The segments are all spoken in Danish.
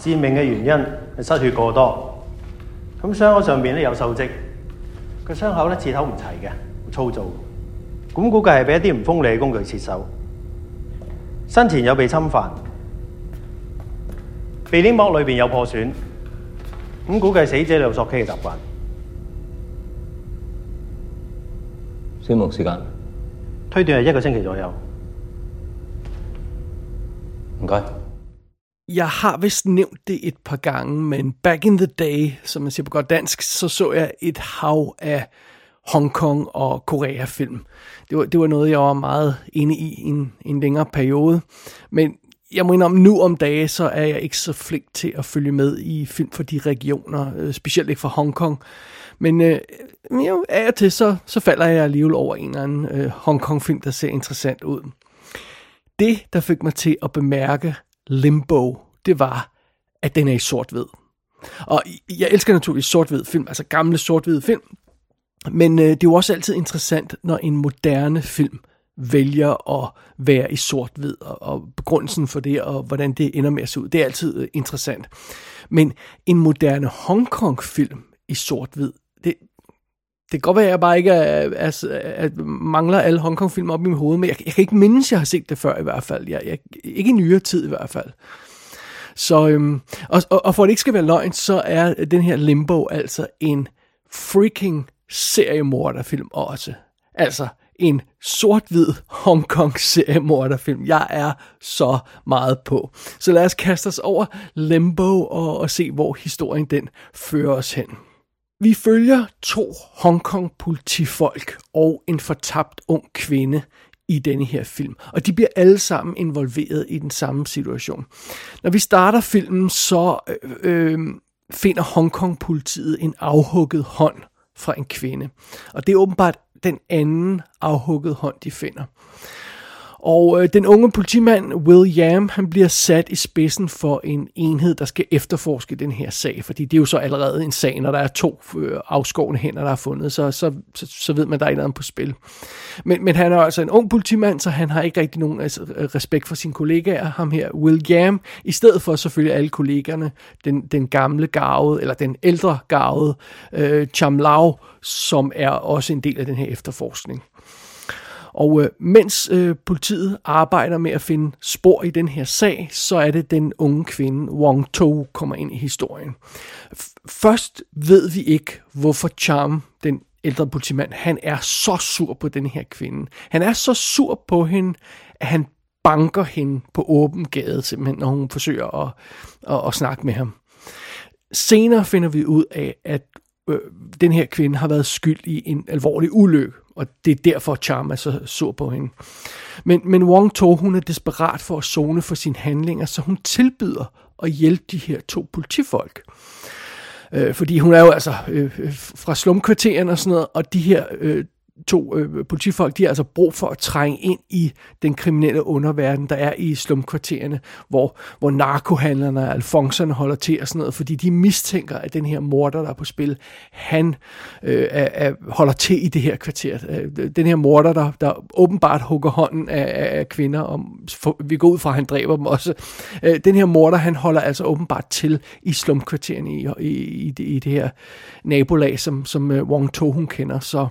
致命嘅原因係失血過多，咁傷口上面咧有鏽跡，個傷口咧刺口唔齊嘅，粗糙，咁估計係俾一啲唔锋利嘅工具切手，身前有被侵犯，鼻黏膜裏邊有破損，咁估計死者有索 K 嘅習慣。死亡时间推断系一个星期左右。唔该。 Jeg har vist nævnt det et par gange, men back in the day, som man siger på godt dansk, så så jeg et hav af Hongkong og Korea-film. Det var, det var noget, jeg var meget inde i en, en længere periode. Men jeg må indrømme, nu om dage, så er jeg ikke så flink til at følge med i film for de regioner, øh, specielt ikke for Hongkong. Men øh, jo, af og til, så, så falder jeg alligevel over en eller anden øh, Hongkong-film, der ser interessant ud. Det, der fik mig til at bemærke Limbo, det var, at den er i sort-hvid. Og jeg elsker naturligvis sort-hvid film, altså gamle sort-hvide film. Men øh, det er jo også altid interessant, når en moderne film vælger at være i sort-hvid, og, og begrundelsen for det, og hvordan det ender med at se ud, det er altid øh, interessant. Men en moderne Hongkong-film i sort-hvid, det, kan godt være, at jeg bare ikke er, er, er, mangler alle Hongkong-film op i mit hoved, men jeg, jeg kan ikke mindes, at jeg har set det før i hvert fald. Jeg, jeg, ikke i nyere tid i hvert fald. Så, øhm, og, og, og for at det ikke skal være løgn, så er den her Limbo altså en freaking seriemorderfilm også. Altså en sort-hvid Hongkong seriemorderfilm. Jeg er så meget på. Så lad os kaste os over Limbo og, og se, hvor historien den fører os hen. Vi følger to Hongkong politifolk og en fortabt ung kvinde i denne her film. Og de bliver alle sammen involveret i den samme situation. Når vi starter filmen, så øh, øh, finder Hongkong-politiet en afhugget hånd fra en kvinde. Og det er åbenbart den anden afhugget hånd, de finder. Og øh, den unge politimand, Will Yam, han bliver sat i spidsen for en enhed, der skal efterforske den her sag. Fordi det er jo så allerede en sag, når der er to øh, afskårende hænder, der er fundet. Så, så, så, så ved man, der er et eller andet på spil. Men, men han er altså en ung politimand, så han har ikke rigtig nogen altså, respekt for sine kollegaer. Ham her, Will Yam, i stedet for selvfølgelig alle kollegerne, den, den gamle garvede, eller den ældre garvede, øh, Cham Lau, som er også en del af den her efterforskning. Og øh, mens øh, politiet arbejder med at finde spor i den her sag, så er det den unge kvinde, Wong To, kommer ind i historien. F- først ved vi ikke, hvorfor Charm, den ældre politimand, han er så sur på den her kvinde. Han er så sur på hende, at han banker hende på åben gade, simpelthen, når hun forsøger at, at, at snakke med ham. Senere finder vi ud af, at øh, den her kvinde har været skyld i en alvorlig ulykke, og det er derfor Charm er så sur på hende. Men, men Wong To, hun er desperat for at zone for sine handlinger, så hun tilbyder at hjælpe de her to politifolk. Øh, fordi hun er jo altså øh, øh fra slumkvarteren og sådan noget, og de her øh, to øh, politifolk, de har altså brug for at trænge ind i den kriminelle underverden, der er i slumkvartererne, hvor, hvor narkohandlerne og alfonserne holder til og sådan noget, fordi de mistænker, at den her morder, der er på spil, han øh, er, er, holder til i det her kvarter. Øh, den her morder, der, der åbenbart hugger hånden af, af kvinder, og for, vi går ud fra, at han dræber dem også. Øh, den her morder, han holder altså åbenbart til i slumkvartererne i, i, i, det, i det her nabolag, som, som øh, Wong To hun kender, så...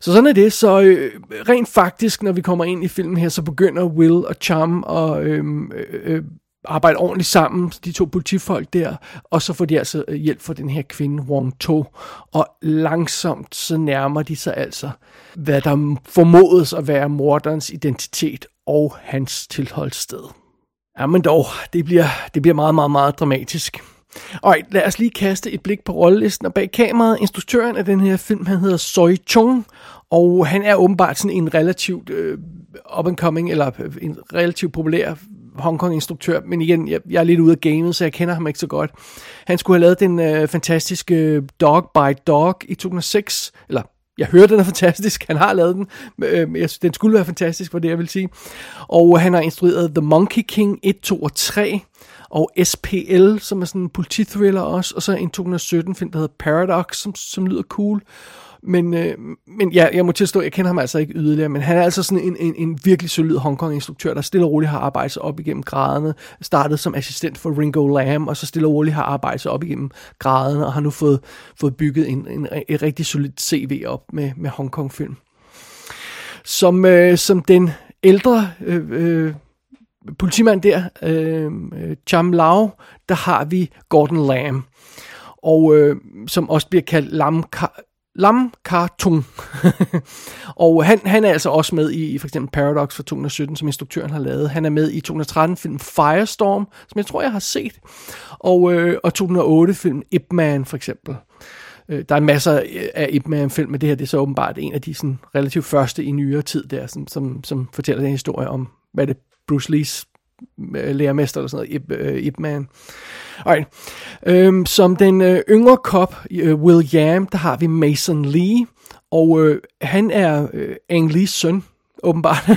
Så sådan er det. Så øh, rent faktisk, når vi kommer ind i filmen her, så begynder Will og Charm at øhm, øh, øh, arbejde ordentligt sammen, de to politifolk der, og så får de altså øh, hjælp fra den her kvinde, Wong To, og langsomt så nærmer de sig altså, hvad der formodes at være morderens identitet og hans tilholdssted. Ja, men dog, det bliver, det bliver meget, meget, meget dramatisk. Og lad os lige kaste et blik på rollelisten og bag kameraet. Instruktøren af den her film, han hedder Soy Chung, og han er åbenbart sådan en relativt øh, up-and-coming, eller øh, en relativt populær Hongkong-instruktør, men igen, jeg, jeg er lidt ude af gamet, så jeg kender ham ikke så godt. Han skulle have lavet den øh, fantastiske øh, Dog by Dog i 2006, eller jeg hører, den er fantastisk. Han har lavet den. Øh, jeg, den skulle være fantastisk, for det jeg vil sige. Og han har instrueret The Monkey King 1, 2 og 3 og SPL, som er sådan en politithriller også, og så en 2017 film, der hedder Paradox, som, som lyder cool. men, øh, men ja, jeg må tilstå, jeg kender ham altså ikke yderligere, men han er altså sådan en, en, en virkelig solid Hongkong-instruktør, der stille og roligt har arbejdet sig op igennem graderne, startede som assistent for Ringo Lam, og så stille og roligt har arbejdet sig op igennem graderne, og har nu fået, fået bygget en, en, en rigtig solid CV op med, med Hongkong-film. Som, øh, som den ældre øh, øh, politimand der, øh, Cham Lau, der har vi Gordon Lam, og øh, som også bliver kaldt Lam, Lam Kartung. og han, han er altså også med i for eksempel Paradox fra 2017, som instruktøren har lavet. Han er med i 2013-film Firestorm, som jeg tror, jeg har set. Og, øh, og 2008-film Ip Man for eksempel. Øh, der er masser af Ip Man-film, men det her det er så åbenbart en af de sådan, relativt første i nyere tid, der, som, som, som fortæller den historie om, hvad det Bruce Lees øh, lærermester eller sådan noget, Ip, øh, uh, Ip Man. Alright. Øhm, som den øh, yngre kop, øh, Will Yam, der har vi Mason Lee, og øh, han er øh, Ang Lees søn, åbenbart.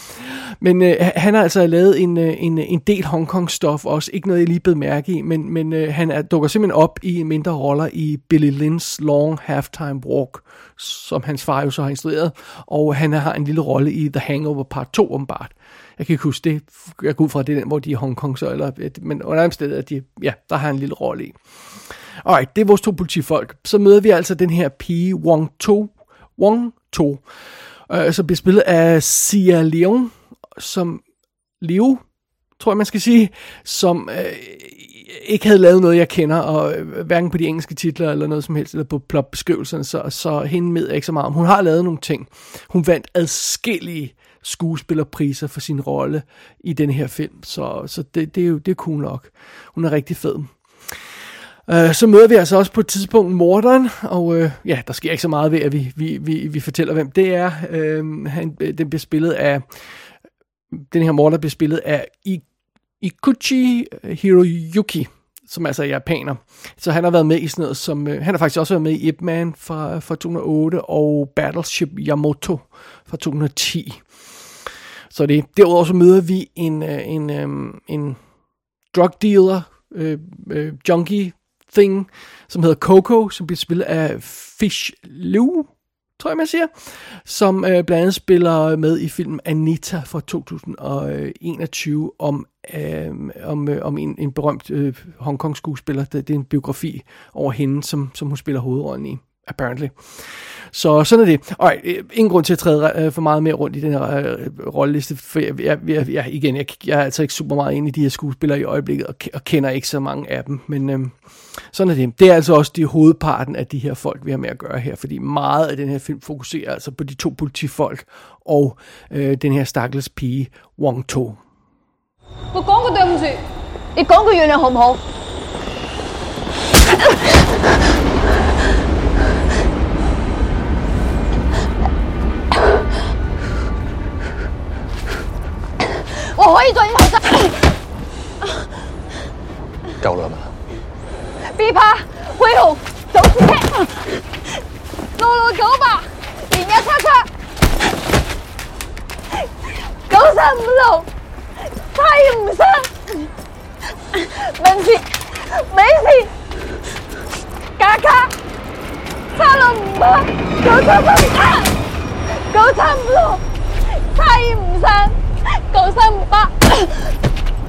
men øh, han har altså lavet en, øh, en, en del Hongkong-stof også. Ikke noget, jeg lige blev mærke i, men, men øh, han er, dukker simpelthen op i mindre roller i Billy Lynn's Long Halftime Walk, som hans far jo så har instrueret. Og han har en lille rolle i The Hangover Part 2, åbenbart. Jeg kan ikke huske det. Jeg går ud fra, det den, hvor de er i Hongkong, så, eller, men under andet sted, at de, ja, der har en lille rolle i. Alright, det er vores to politifolk. Så møder vi altså den her pige, Wong To, Wong To, øh, som bliver spillet af Sia Leon, som Leo, tror jeg man skal sige, som øh, ikke havde lavet noget, jeg kender, og øh, hverken på de engelske titler eller noget som helst, eller på plotbeskrivelserne, så, så hende med ikke så meget Hun har lavet nogle ting. Hun vandt adskillige skuespillerpriser for sin rolle i den her film, så, så det, det, er jo det er cool nok. Hun er rigtig fed. Uh, så møder vi altså også på et tidspunkt morderen, og øh, ja, der sker ikke så meget ved, at vi, vi, vi, vi fortæller, hvem det er. Øhm, øh, han, den bliver spillet af, den her morder bliver spillet af I, Ikuchi Hiroyuki, som altså er japaner. Så han har været med i sådan noget som, øh, han har faktisk også været med i Ip Man fra, fra 2008 og Battleship Yamato fra 2010. Så det, derudover så møder vi en, øh, en, en, øh, en drug dealer, øh, øh, junkie thing, som hedder Coco, som bliver spillet af Fish Liu, tror jeg man siger, som øh, blandt andet spiller med i filmen Anita fra 2021 om, øh, om, øh, om en, en berømt øh, Hongkong skuespiller. Det, det er en biografi over hende, som, som hun spiller hovedrollen i, apparently. Så sådan er det. Og øh, ingen grund til at træde øh, for meget mere rundt i den her øh, rolleliste, for jeg, jeg, jeg, jeg, igen, jeg, jeg er altså ikke super meget inde i de her skuespillere i øjeblikket, og, og kender ikke så mange af dem, men øh, sådan er det. Det er altså også de hovedparten af de her folk, vi har med at gøre her, fordi meget af den her film fokuserer altså på de to politifolk og øh, den her stakkels pige, Wong To. 我讲过对唔住，你讲句原谅好唔好？ 我可以做你老师。够了吗？B 趴，挥舞，走起！路路勾吧，人家看看，勾三不露，差一唔生。没事，没事，嘎嘎，差了五多，勾差唔多，勾三不露，差一唔生。九三五八，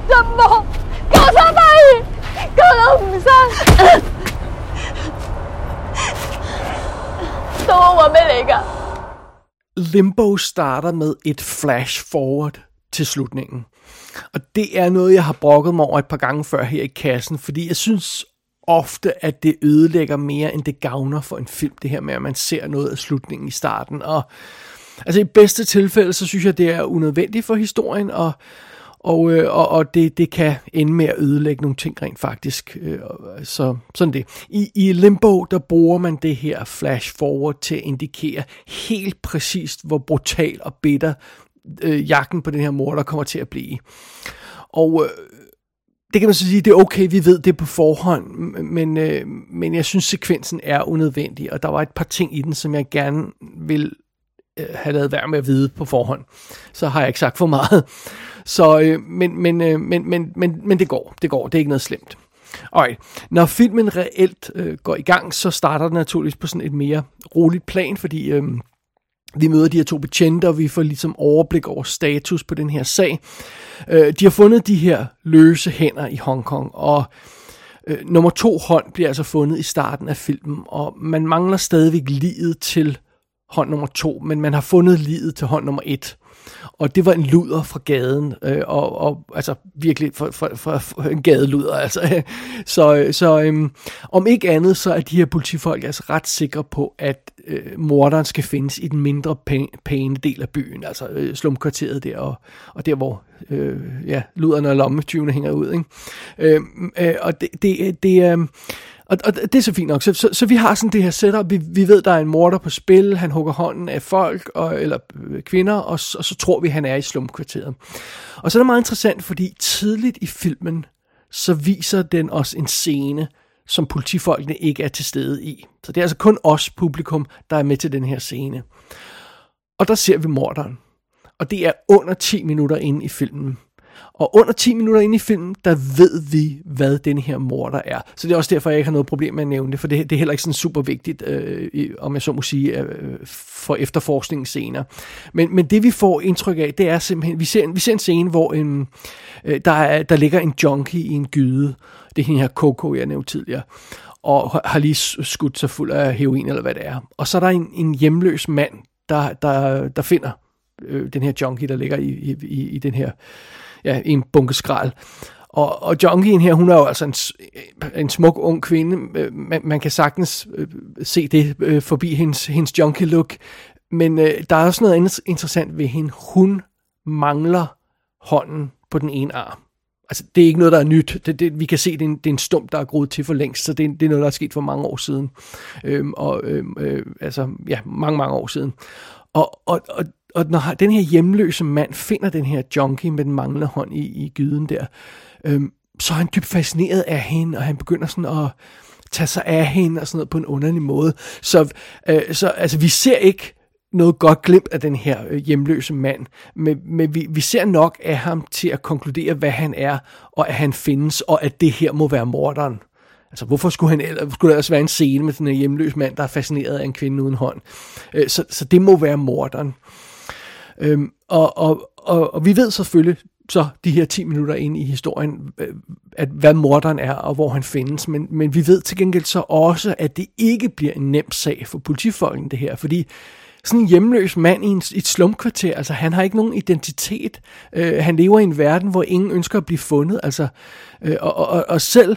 任务九三八二，九九五三，到我话俾你噶。Limbo starter med et flash forward til slutningen. Og det er noget, jeg har brokket mig over et par gange før her i kassen, fordi jeg synes ofte, at det ødelægger mere, end det gavner for en film, det her med, at man ser noget af slutningen i starten. Og Altså i bedste tilfælde, så synes jeg, det er unødvendigt for historien, og, og, øh, og, og det, det kan ende med at ødelægge nogle ting rent faktisk. Øh, øh så sådan det. I, I Limbo, der bruger man det her flash forward til at indikere helt præcist, hvor brutal og bitter øh, jagten på den her mor, der kommer til at blive. Og øh, det kan man så sige, det er okay, vi ved det på forhånd, men, øh, men jeg synes, sekvensen er unødvendig, og der var et par ting i den, som jeg gerne vil Øh, have lavet værd med at vide på forhånd. Så har jeg ikke sagt for meget. Så, øh, men, men, øh, men, men, men, men det går, det går, det er ikke noget slemt. Alright. Når filmen reelt øh, går i gang, så starter den naturligvis på sådan et mere roligt plan, fordi øh, vi møder de her to betjente, og vi får ligesom overblik over status på den her sag. Øh, de har fundet de her løse hænder i Hongkong, og øh, nummer to hånd bliver altså fundet i starten af filmen, og man mangler stadigvæk livet til hånd nummer to, men man har fundet livet til hånd nummer et. Og det var en luder fra gaden, øh, og, og altså virkelig for, for, fra, fra en gadeluder. Altså. Så, øh, så øhm, om ikke andet, så er de her politifolk altså ret sikre på, at øh, morderen skal findes i den mindre pæne, pæne del af byen, altså øh, slumkvarteret der, og, og der hvor øh, ja, luderne og lommetyvene hænger ud. Ikke? Øh, øh, og det, det, det øh, og, og det er så fint nok. Så, så, så vi har sådan det her setup. Vi, vi ved, der er en morder på spil. Han hugger hånden af folk, og, eller øh, kvinder, og, og så tror vi, han er i slumkvarteret. Og så er det meget interessant, fordi tidligt i filmen, så viser den os en scene, som politifolkene ikke er til stede i. Så det er altså kun os, publikum, der er med til den her scene. Og der ser vi morderen. Og det er under 10 minutter inde i filmen. Og under 10 minutter inde i filmen, der ved vi, hvad den her morder er. Så det er også derfor, jeg ikke har noget problem med at nævne det, for det, det er heller ikke sådan super vigtigt, øh, om jeg så må sige, øh, for efterforskningen senere. Men, men det vi får indtryk af, det er simpelthen, vi ser, vi ser en scene, hvor en, øh, der, er, der ligger en junkie i en gyde. Det er den her Coco, jeg nævnte tidligere og har lige skudt sig fuld af heroin, eller hvad det er. Og så er der en, en hjemløs mand, der, der, der finder øh, den her junkie, der ligger i, i, i den her ja, en bunke skrald. Og, og junkien her, hun er jo altså en, øh, en smuk ung kvinde. Øh, man, man kan sagtens øh, se det øh, forbi hendes, hendes junkie look. Men øh, der er også noget andet interessant ved hende. Hun mangler hånden på den ene arm. Altså, det er ikke noget, der er nyt. Det, det, vi kan se, det er, en, det er en stump, der er groet til for længst, så det, det er noget, der er sket for mange år siden. Øhm, og, øhm, øh, altså, ja, mange, mange år siden. Og, og, og og når den her hjemløse mand finder den her junkie med den manglende hånd i, i gyden der, øhm, så er han dybt fascineret af hende, og han begynder sådan at tage sig af hende og sådan noget på en underlig måde. Så, øh, så altså, vi ser ikke noget godt glimt af den her øh, hjemløse mand, men, men vi, vi ser nok af ham til at konkludere, hvad han er, og at han findes, og at det her må være morderen. Altså, hvorfor skulle, han, eller, skulle der ellers være en scene med den her hjemløse mand, der er fascineret af en kvinde uden hånd? Øh, så, så det må være morderen. Øhm, og, og, og, og vi ved selvfølgelig så de her 10 minutter ind i historien, øh, at hvad morderen er og hvor han findes, men, men vi ved til gengæld så også, at det ikke bliver en nem sag for politifolken det her, fordi sådan en hjemløs mand i, en, i et slumkvarter, altså han har ikke nogen identitet, øh, han lever i en verden, hvor ingen ønsker at blive fundet, altså, øh, og, og, og selv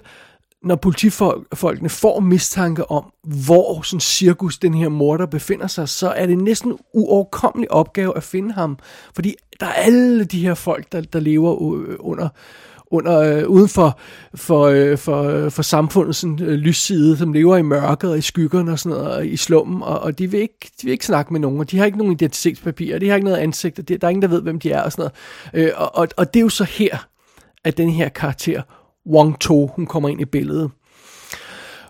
når politifolkene får mistanke om, hvor sådan cirkus den her morder befinder sig, så er det næsten uoverkommelig opgave at finde ham. Fordi der er alle de her folk, der, der lever øh, under, under øh, uden for, for, øh, for, for samfundets sådan, øh, lysside, som lever i mørket og i skyggerne og sådan noget, og i slummen, og, og de, vil ikke, de vil ikke snakke med nogen, og de har ikke nogen identitetspapirer, de har ikke noget ansigt, og de, der er ingen, der ved, hvem de er og sådan noget. Øh, og, og, og det er jo så her, at den her karakter Wong To, hun kommer ind i billedet.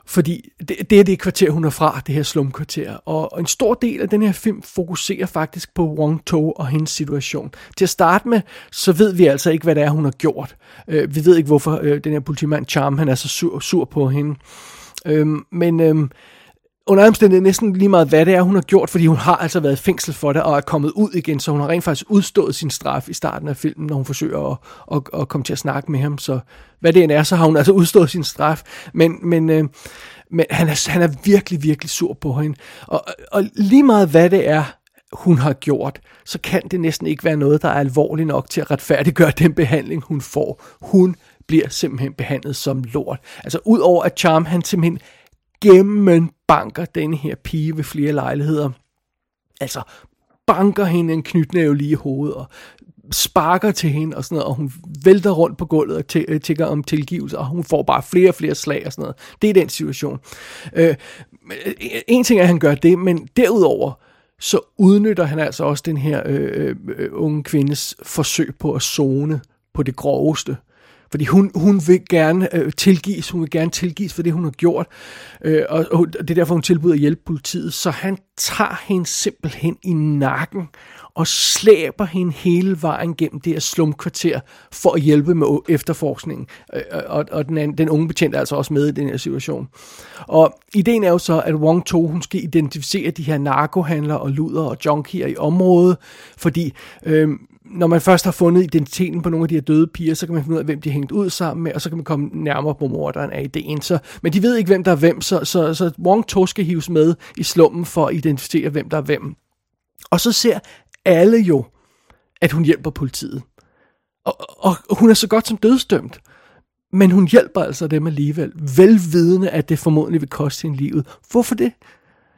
Fordi det, det er det kvarter, hun er fra, det her slumkvarter. Og, og en stor del af den her film fokuserer faktisk på Wong To og hendes situation. Til at starte med, så ved vi altså ikke, hvad det er, hun har gjort. Øh, vi ved ikke, hvorfor øh, den her politimand Charm, han er så sur, sur på hende. Uh, men uh, under omstændighed næsten lige meget, hvad det er, hun har gjort, fordi hun har altså været i fængsel for det, og er kommet ud igen, så hun har rent faktisk udstået sin straf i starten af filmen, når hun forsøger at, at, at komme til at snakke med ham, så hvad det end er, så har hun altså udstået sin straf, men, men, øh, men han, er, han er virkelig, virkelig sur på hende, og, og lige meget hvad det er, hun har gjort, så kan det næsten ikke være noget, der er alvorligt nok til at retfærdiggøre den behandling, hun får. Hun bliver simpelthen behandlet som lort. Altså udover at Charm, han simpelthen gennembanker den her pige ved flere lejligheder. Altså banker hende en knytnæve lige i hovedet, og sparker til hende og sådan noget, og hun vælter rundt på gulvet og tigger om tilgivelse, og hun får bare flere og flere slag og sådan noget. Det er den situation. Øh, øh en ting er, at han gør det, men derudover, så udnytter han altså også den her øh, øh, øh unge kvindes forsøg på at zone på det groveste fordi hun, hun vil gerne øh, tilgives, hun vil gerne tilgives for det, hun har gjort, øh, og, og det er derfor, hun tilbyder at hjælpe politiet. Så han tager hende simpelthen i nakken og slæber hende hele vejen gennem det her slumkvarter for at hjælpe med efterforskningen. Øh, og, og den, den unge betjent er altså også med i den her situation. Og ideen er jo så, at Wong To, hun skal identificere de her narkohandlere og luder og junkier i området, fordi øh, når man først har fundet identiteten på nogle af de her døde piger, så kan man finde ud af, hvem de er hængt ud sammen med, og så kan man komme nærmere på morderen af ideen. Så, men de ved ikke, hvem der er hvem, så, så, så Wong To skal hives med i slummen for at identificere, hvem der er hvem. Og så ser alle jo, at hun hjælper politiet. Og, og, og hun er så godt som dødsdømt. Men hun hjælper altså dem alligevel, velvidende, at det formodentlig vil koste hende livet. Hvorfor det?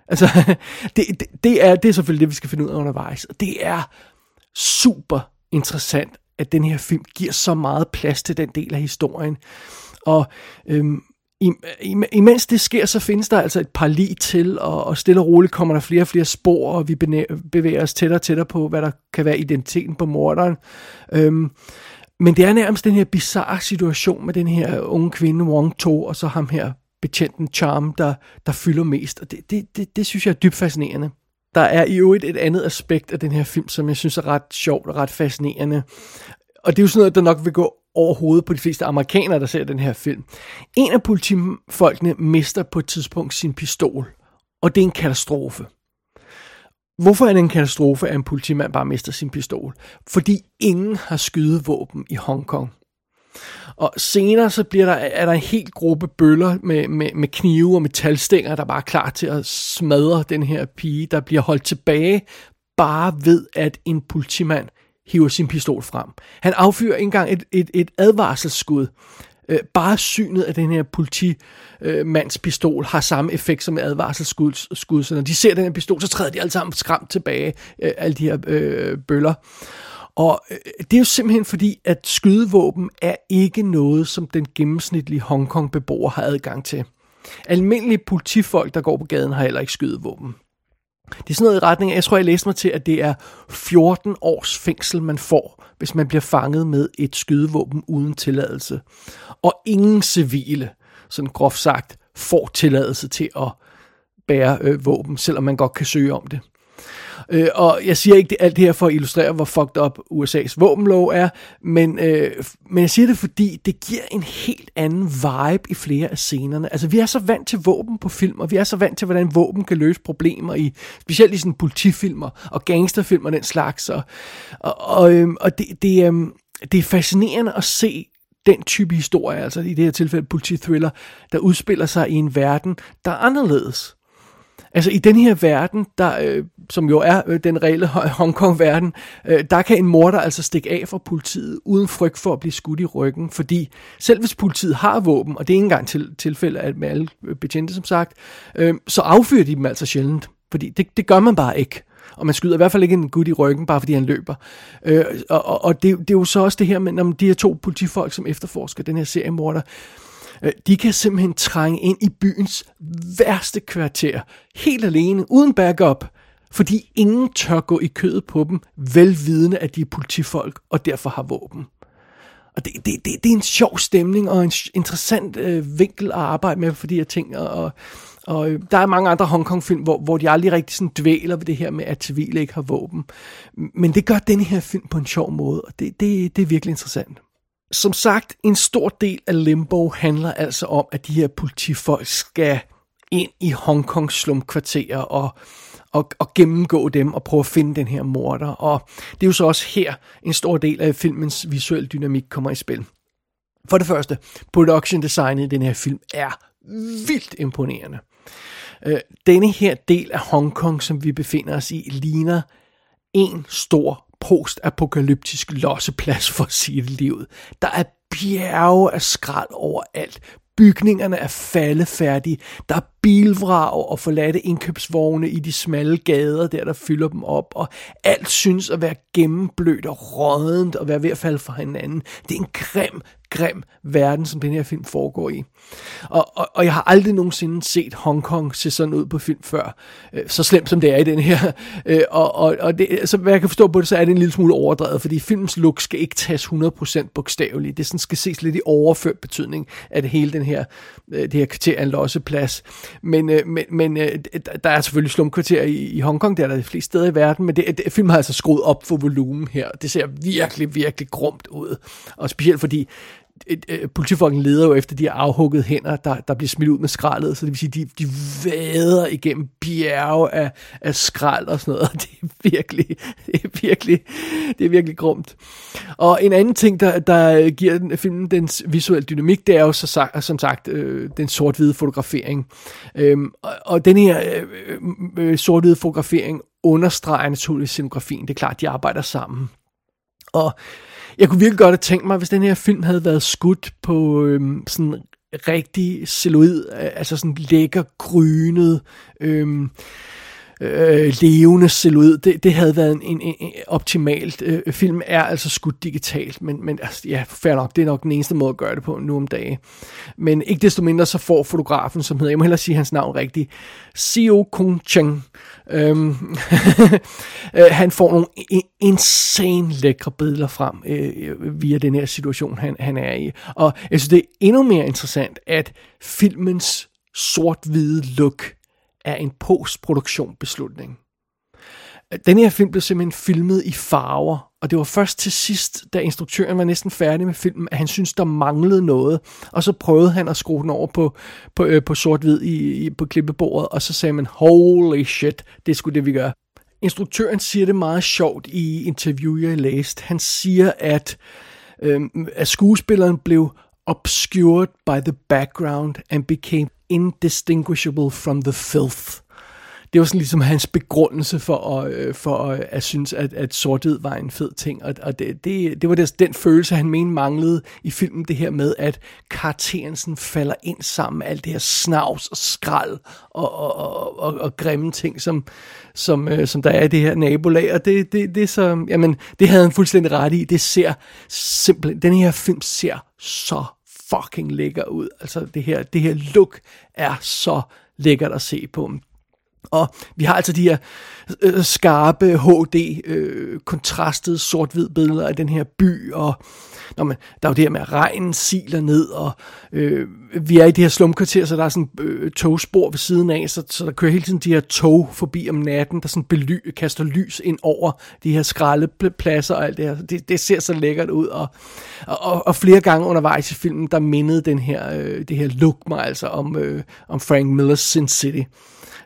Altså, det, det, det, er, det er selvfølgelig det, vi skal finde ud af undervejs. Og det er super interessant, at den her film giver så meget plads til den del af historien. Og øhm, imens det sker, så findes der altså et par lige til, og, og stille og roligt kommer der flere og flere spor, og vi bevæger os tættere og tættere på, hvad der kan være identiteten på morderen. Øhm, men det er nærmest den her bizarre situation med den her unge kvinde, Wong To, og så ham her betjenten Charm, der, der fylder mest. Og det, det, det, det synes jeg er dybt fascinerende. Der er i øvrigt et andet aspekt af den her film, som jeg synes er ret sjovt og ret fascinerende. Og det er jo sådan noget, der nok vil gå overhovedet på de fleste amerikanere, der ser den her film. En af politifolkene mister på et tidspunkt sin pistol, og det er en katastrofe. Hvorfor er det en katastrofe, at en politimand bare mister sin pistol? Fordi ingen har skydevåben i Hongkong. Og senere så bliver der, er der en hel gruppe bøller med, med, med knive og metalstænger, der bare er klar til at smadre den her pige, der bliver holdt tilbage bare ved, at en politimand hiver sin pistol frem. Han affyrer engang et, et, et advarselsskud. Øh, bare synet af den her politimands øh, pistol har samme effekt som et advarselsskud. Skud. Så når de ser den her pistol, så træder de alle sammen skræmt tilbage, øh, alle de her øh, bøller. Og øh, det er jo simpelthen fordi, at skydevåben er ikke noget, som den gennemsnitlige Hongkong-beboer har adgang til. Almindelige politifolk, der går på gaden, har heller ikke skydevåben. Det er sådan noget i retning af, jeg tror, jeg læste mig til, at det er 14 års fængsel, man får, hvis man bliver fanget med et skydevåben uden tilladelse. Og ingen civile, sådan groft sagt, får tilladelse til at bære øh, våben, selvom man godt kan søge om det. Øh, og jeg siger ikke det, alt det her for at illustrere, hvor fucked up USA's våbenlov er, men, øh, men jeg siger det, fordi det giver en helt anden vibe i flere af scenerne. Altså, vi er så vant til våben på film, og vi er så vant til, hvordan våben kan løse problemer, i specielt i sådan politifilmer og gangsterfilmer og den slags. Og, og, og, øh, og det, det, øh, det er fascinerende at se den type historie, altså i det her tilfælde politithriller, der udspiller sig i en verden, der er anderledes. Altså i den her verden, der, øh, som jo er øh, den reelle Hongkong-verden, øh, der kan en morder altså stikke af fra politiet, uden frygt for at blive skudt i ryggen, fordi selv hvis politiet har våben, og det er ikke engang til, tilfælde med alle øh, betjente som sagt, øh, så affyrer de dem altså sjældent, fordi det, det gør man bare ikke. Og man skyder i hvert fald ikke en gut i ryggen, bare fordi han løber. Øh, og og, og det, det er jo så også det her med, om de her to politifolk, som efterforsker den her seriemorder, Øh, Øh, de kan simpelthen trænge ind i byens værste kvarter, helt alene, uden backup, fordi ingen tør gå i kødet på dem, velvidende at de er politifolk og derfor har våben. Og det, det, det, det er en sjov stemning og en interessant øh, vinkel at arbejde med for de her ting. Og, og, og øh, der er mange andre Hongkong-film, hvor, hvor de aldrig rigtig sådan dvæler ved det her med, at civile ikke har våben. Men det gør den her film på en sjov måde, og det, det, det er virkelig interessant. Som sagt, en stor del af Limbo handler altså om, at de her politifolk skal ind i Hongkongs slumkvarterer og, og, og gennemgå dem og prøve at finde den her morder. Og det er jo så også her, en stor del af filmens visuelle dynamik kommer i spil. For det første, production designet i den her film er vildt imponerende. Øh, denne her del af Hongkong, som vi befinder os i, ligner en stor post-apokalyptisk losseplads for sit liv. Der er bjerge af skrald overalt. Bygningerne er faldefærdige. Der er bilvrag og forladte indkøbsvogne i de smalle gader, der der fylder dem op, og alt synes at være gennemblødt og rådent og være ved at falde fra hinanden. Det er en grim, grim verden, som den her film foregår i. Og, og, og jeg har aldrig nogensinde set Hongkong se sådan ud på film før, øh, så slemt som det er i den her. Øh, og og, og det, så hvad jeg kan forstå på det, så er det en lille smule overdrevet, fordi filmens look skal ikke tages 100% bogstaveligt. Det sådan skal ses lidt i overført betydning, at hele den her, øh, det her kvarter er en losseplads. Men, øh, men, men øh, der er selvfølgelig slumkvarter i, i Hongkong, der er der de fleste steder i verden, men det, det, filmen har altså skruet op for volumen her. Det ser virkelig, virkelig grumt ud. Og specielt fordi et, et, politifolken leder jo efter de afhuggede hænder, der, der bliver smidt ud med skraldet, så det vil sige, de, de vader igennem bjerge af, af skrald og sådan noget, og det er virkelig, det er virkelig, det er virkelig grumt. Og en anden ting, der, der giver den, filmen dens visuelle dynamik, det er jo så sagt, som sagt øh, den sort-hvide fotografering. Øhm, og, og den her øh, øh, øh sort-hvide fotografering understreger naturligvis scenografien. Det er klart, de arbejder sammen. Og jeg kunne virkelig godt have tænkt mig, hvis den her film havde været skudt på øhm, sådan rigtig celluloid, altså sådan lækker grynet, øhm, øh, levende silhuet. Det, det havde været en, en, en optimalt. Øh, film er altså skudt digitalt, men, men altså, ja, fair nok, det er nok den eneste måde at gøre det på nu om dagen. Men ikke desto mindre så får fotografen, som hedder, jeg må hellere sige hans navn rigtigt, Sio Kung Cheng, øhm, øh, han får nogle insane lækre billeder frem øh, via den her situation, han, han er i. Og jeg synes, det er endnu mere interessant, at filmens sort-hvide look er en postproduktion beslutning. Den her film blev simpelthen filmet i farver, og det var først til sidst, da instruktøren var næsten færdig med filmen, at han syntes, der manglede noget. Og så prøvede han at skrue den over på, på, øh, på sort-hvid i, i, på klippebordet, og så sagde man, holy shit, det skulle det, vi gør. Instruktøren siger det meget sjovt i interview, jeg læste. Han siger, at, øh, at skuespilleren blev obscured by the background and became indistinguishable from the filth. Det var sådan ligesom hans begrundelse for at, øh, for at, at synes, at, at sorthed var en fed ting. Og, og det, det, det var det, den følelse, han mente manglede i filmen, det her med, at karakteren sådan falder ind sammen med alt det her snavs og skrald og, og, og, og, og grimme ting, som, som, øh, som der er i det her nabolag. Og det, det, det, så, jamen, det havde han fuldstændig ret i. Det ser simpelthen, den her film ser så fucking lækker ud. Altså det her, det her look er så lækkert at se på. Og vi har altså de her øh, skarpe HD, øh, kontrastede sort-hvid billeder af den her by, og når man, der er jo det her med, at regnen siler ned, og øh, vi er i det her slumkvarter, så der er sådan øh, togspor ved siden af, så, så der kører hele tiden de her tog forbi om natten, der sådan bely, kaster lys ind over de her skraldepladser og alt det her. Det, det ser så lækkert ud, og, og, og flere gange undervejs i filmen, der mindede den her, øh, det her look mig altså om, øh, om Frank Millers Sin City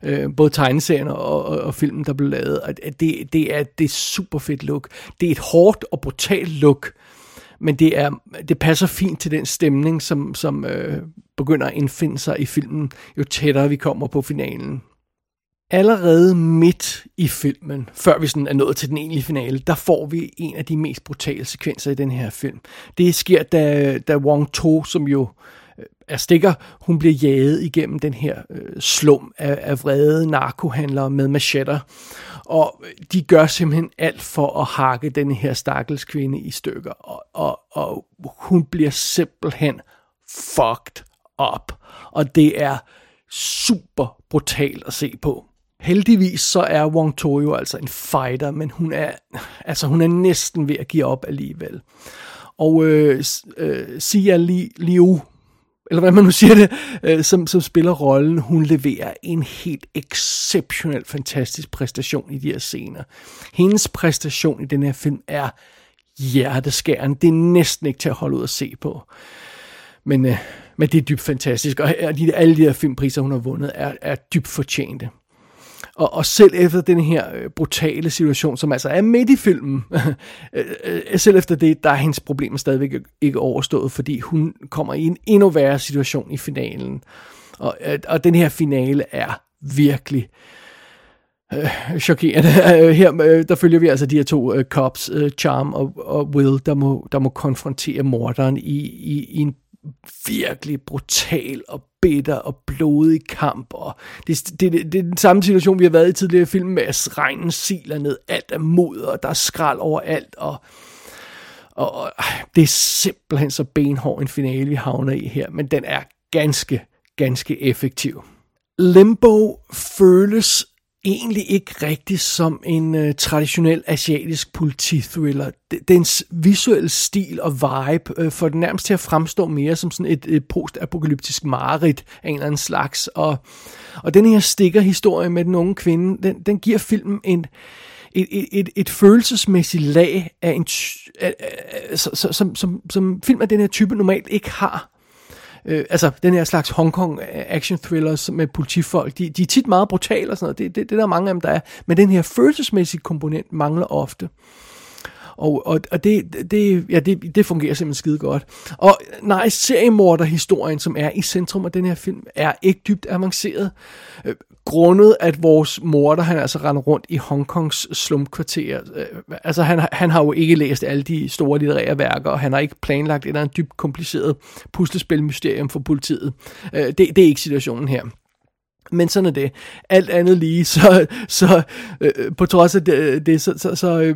øh, både tegneserien og, og, og filmen, der blev lavet. At det, det, er, det er super fedt look. Det er et hårdt og brutalt look, men det, er, det passer fint til den stemning, som, som øh, begynder at indfinde sig i filmen, jo tættere vi kommer på finalen. Allerede midt i filmen, før vi sådan er nået til den egentlige finale, der får vi en af de mest brutale sekvenser i den her film. Det sker, da, da Wong To, som jo øh, Øh, er stikker, hun bliver jaget igennem den her øh, slum af, af vrede narkohandlere med machetter. Og øh, de gør simpelthen alt for at hakke den her stakkels kvinde i stykker. Og, og, og hun bliver simpelthen fucked up. Og det er super brutalt at se på. Heldigvis så er Wong To jo altså en fighter, men hun er, altså hun er næsten ved at give op alligevel. Og øh, øh, Sia Liu, eller hvad man nu siger det, øh, som, som spiller rollen, hun leverer en helt exceptionel, fantastisk præstation i de her scener. Hendes præstation i den her film er hjerteskærende. Det er næsten ikke til at holde ud at se på. Men, øh, men det er dybt fantastisk, og alle de her filmpriser, hun har vundet, er, er dybt fortjente. Og, og selv efter den her øh, brutale situation, som altså er midt i filmen, øh, øh, selv efter det, der er hendes problemer stadigvæk ikke overstået, fordi hun kommer i en endnu værre situation i finalen. Og, øh, og den her finale er virkelig øh, chokerende. Øh, her der følger vi altså de her to uh, cops, uh, Charm og, og Will, der må, der må konfrontere morderen i, i, i en virkelig brutal og bitter og blodig kamp. Og det, det, det, det er den samme situation, vi har været i tidligere film med, at regnen siler ned, alt er mod, og der er skrald overalt, og, Og, og det er simpelthen så benhård en finale, vi havner i her, men den er ganske, ganske effektiv. Limbo føles egentlig ikke rigtig som en øh, traditionel asiatisk politithriller. Dens visuelle stil og vibe øh, får den nærmest til at fremstå mere som sådan et, et postapokalyptisk mareridt af en eller anden slags. Og, og den her stikker historie med den unge kvinde, den, den giver filmen en, et, et, et, et følelsesmæssigt lag af en, som, som, som, som film af den her type normalt ikke har. Øh, altså, den her slags Hongkong action thrillers med politifolk, de, de er tit meget brutale og sådan noget. Det, det, det er der mange af dem, der er. Men den her følelsesmæssige komponent mangler ofte. Og, og, og det, det, ja, det, det fungerer simpelthen skide godt. Og nej, seriemorderhistorien, som er i centrum af den her film, er ikke dybt avanceret. Øh, grundet, at vores morder, han altså render rundt i Hongkongs slumkvarter. Øh, altså, han, han har jo ikke læst alle de store litterære værker, og han har ikke planlagt et eller andet dybt kompliceret puslespilmysterium for politiet. Øh, det, det er ikke situationen her. Men sådan er det. Alt andet lige, så, så øh, på trods af det, det så, så, så øh,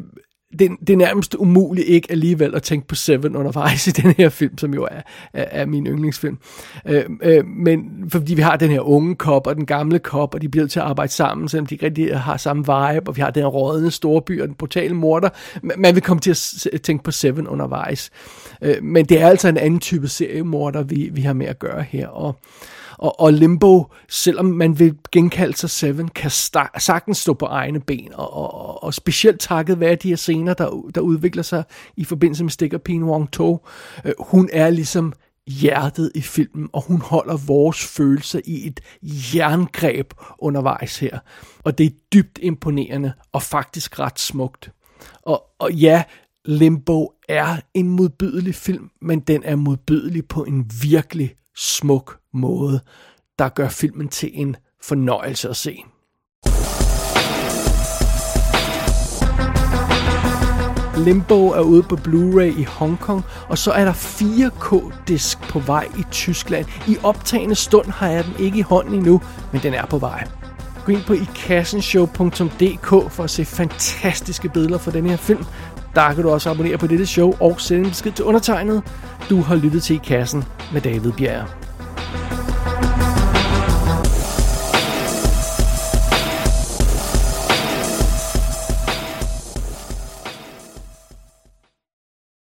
det, det er nærmest umuligt ikke alligevel at tænke på Seven undervejs i den her film, som jo er, er, er min yndlingsfilm. Øh, øh, men fordi vi har den her unge kop og den gamle kop, og de bliver til at arbejde sammen, selvom de ikke rigtig har samme vibe, og vi har den rådende storby og den brutale morder. Man vil komme til at tænke på Seven undervejs. Øh, men det er altså en anden type seriemorder, vi, vi har med at gøre her, og og, og Limbo, selvom man vil genkalde sig Seven, kan sta- sagtens stå på egne ben, og, og, og specielt takket være de her scener, der, der udvikler sig i forbindelse med Stikker Pin Wong To. Øh, hun er ligesom hjertet i filmen, og hun holder vores følelser i et jerngreb undervejs her. Og det er dybt imponerende, og faktisk ret smukt. Og, og ja, Limbo er en modbydelig film, men den er modbydelig på en virkelig smuk måde, der gør filmen til en fornøjelse at se. Limbo er ude på Blu-ray i Hongkong, og så er der 4K-disk på vej i Tyskland. I optagende stund har jeg den ikke i hånden endnu, men den er på vej. Gå ind på ikassenshow.dk for at se fantastiske billeder fra den her film. Der kan du også abonnere på dette show og sende en besked til undertegnet. Du har lyttet til I Kassen med David Bjerg.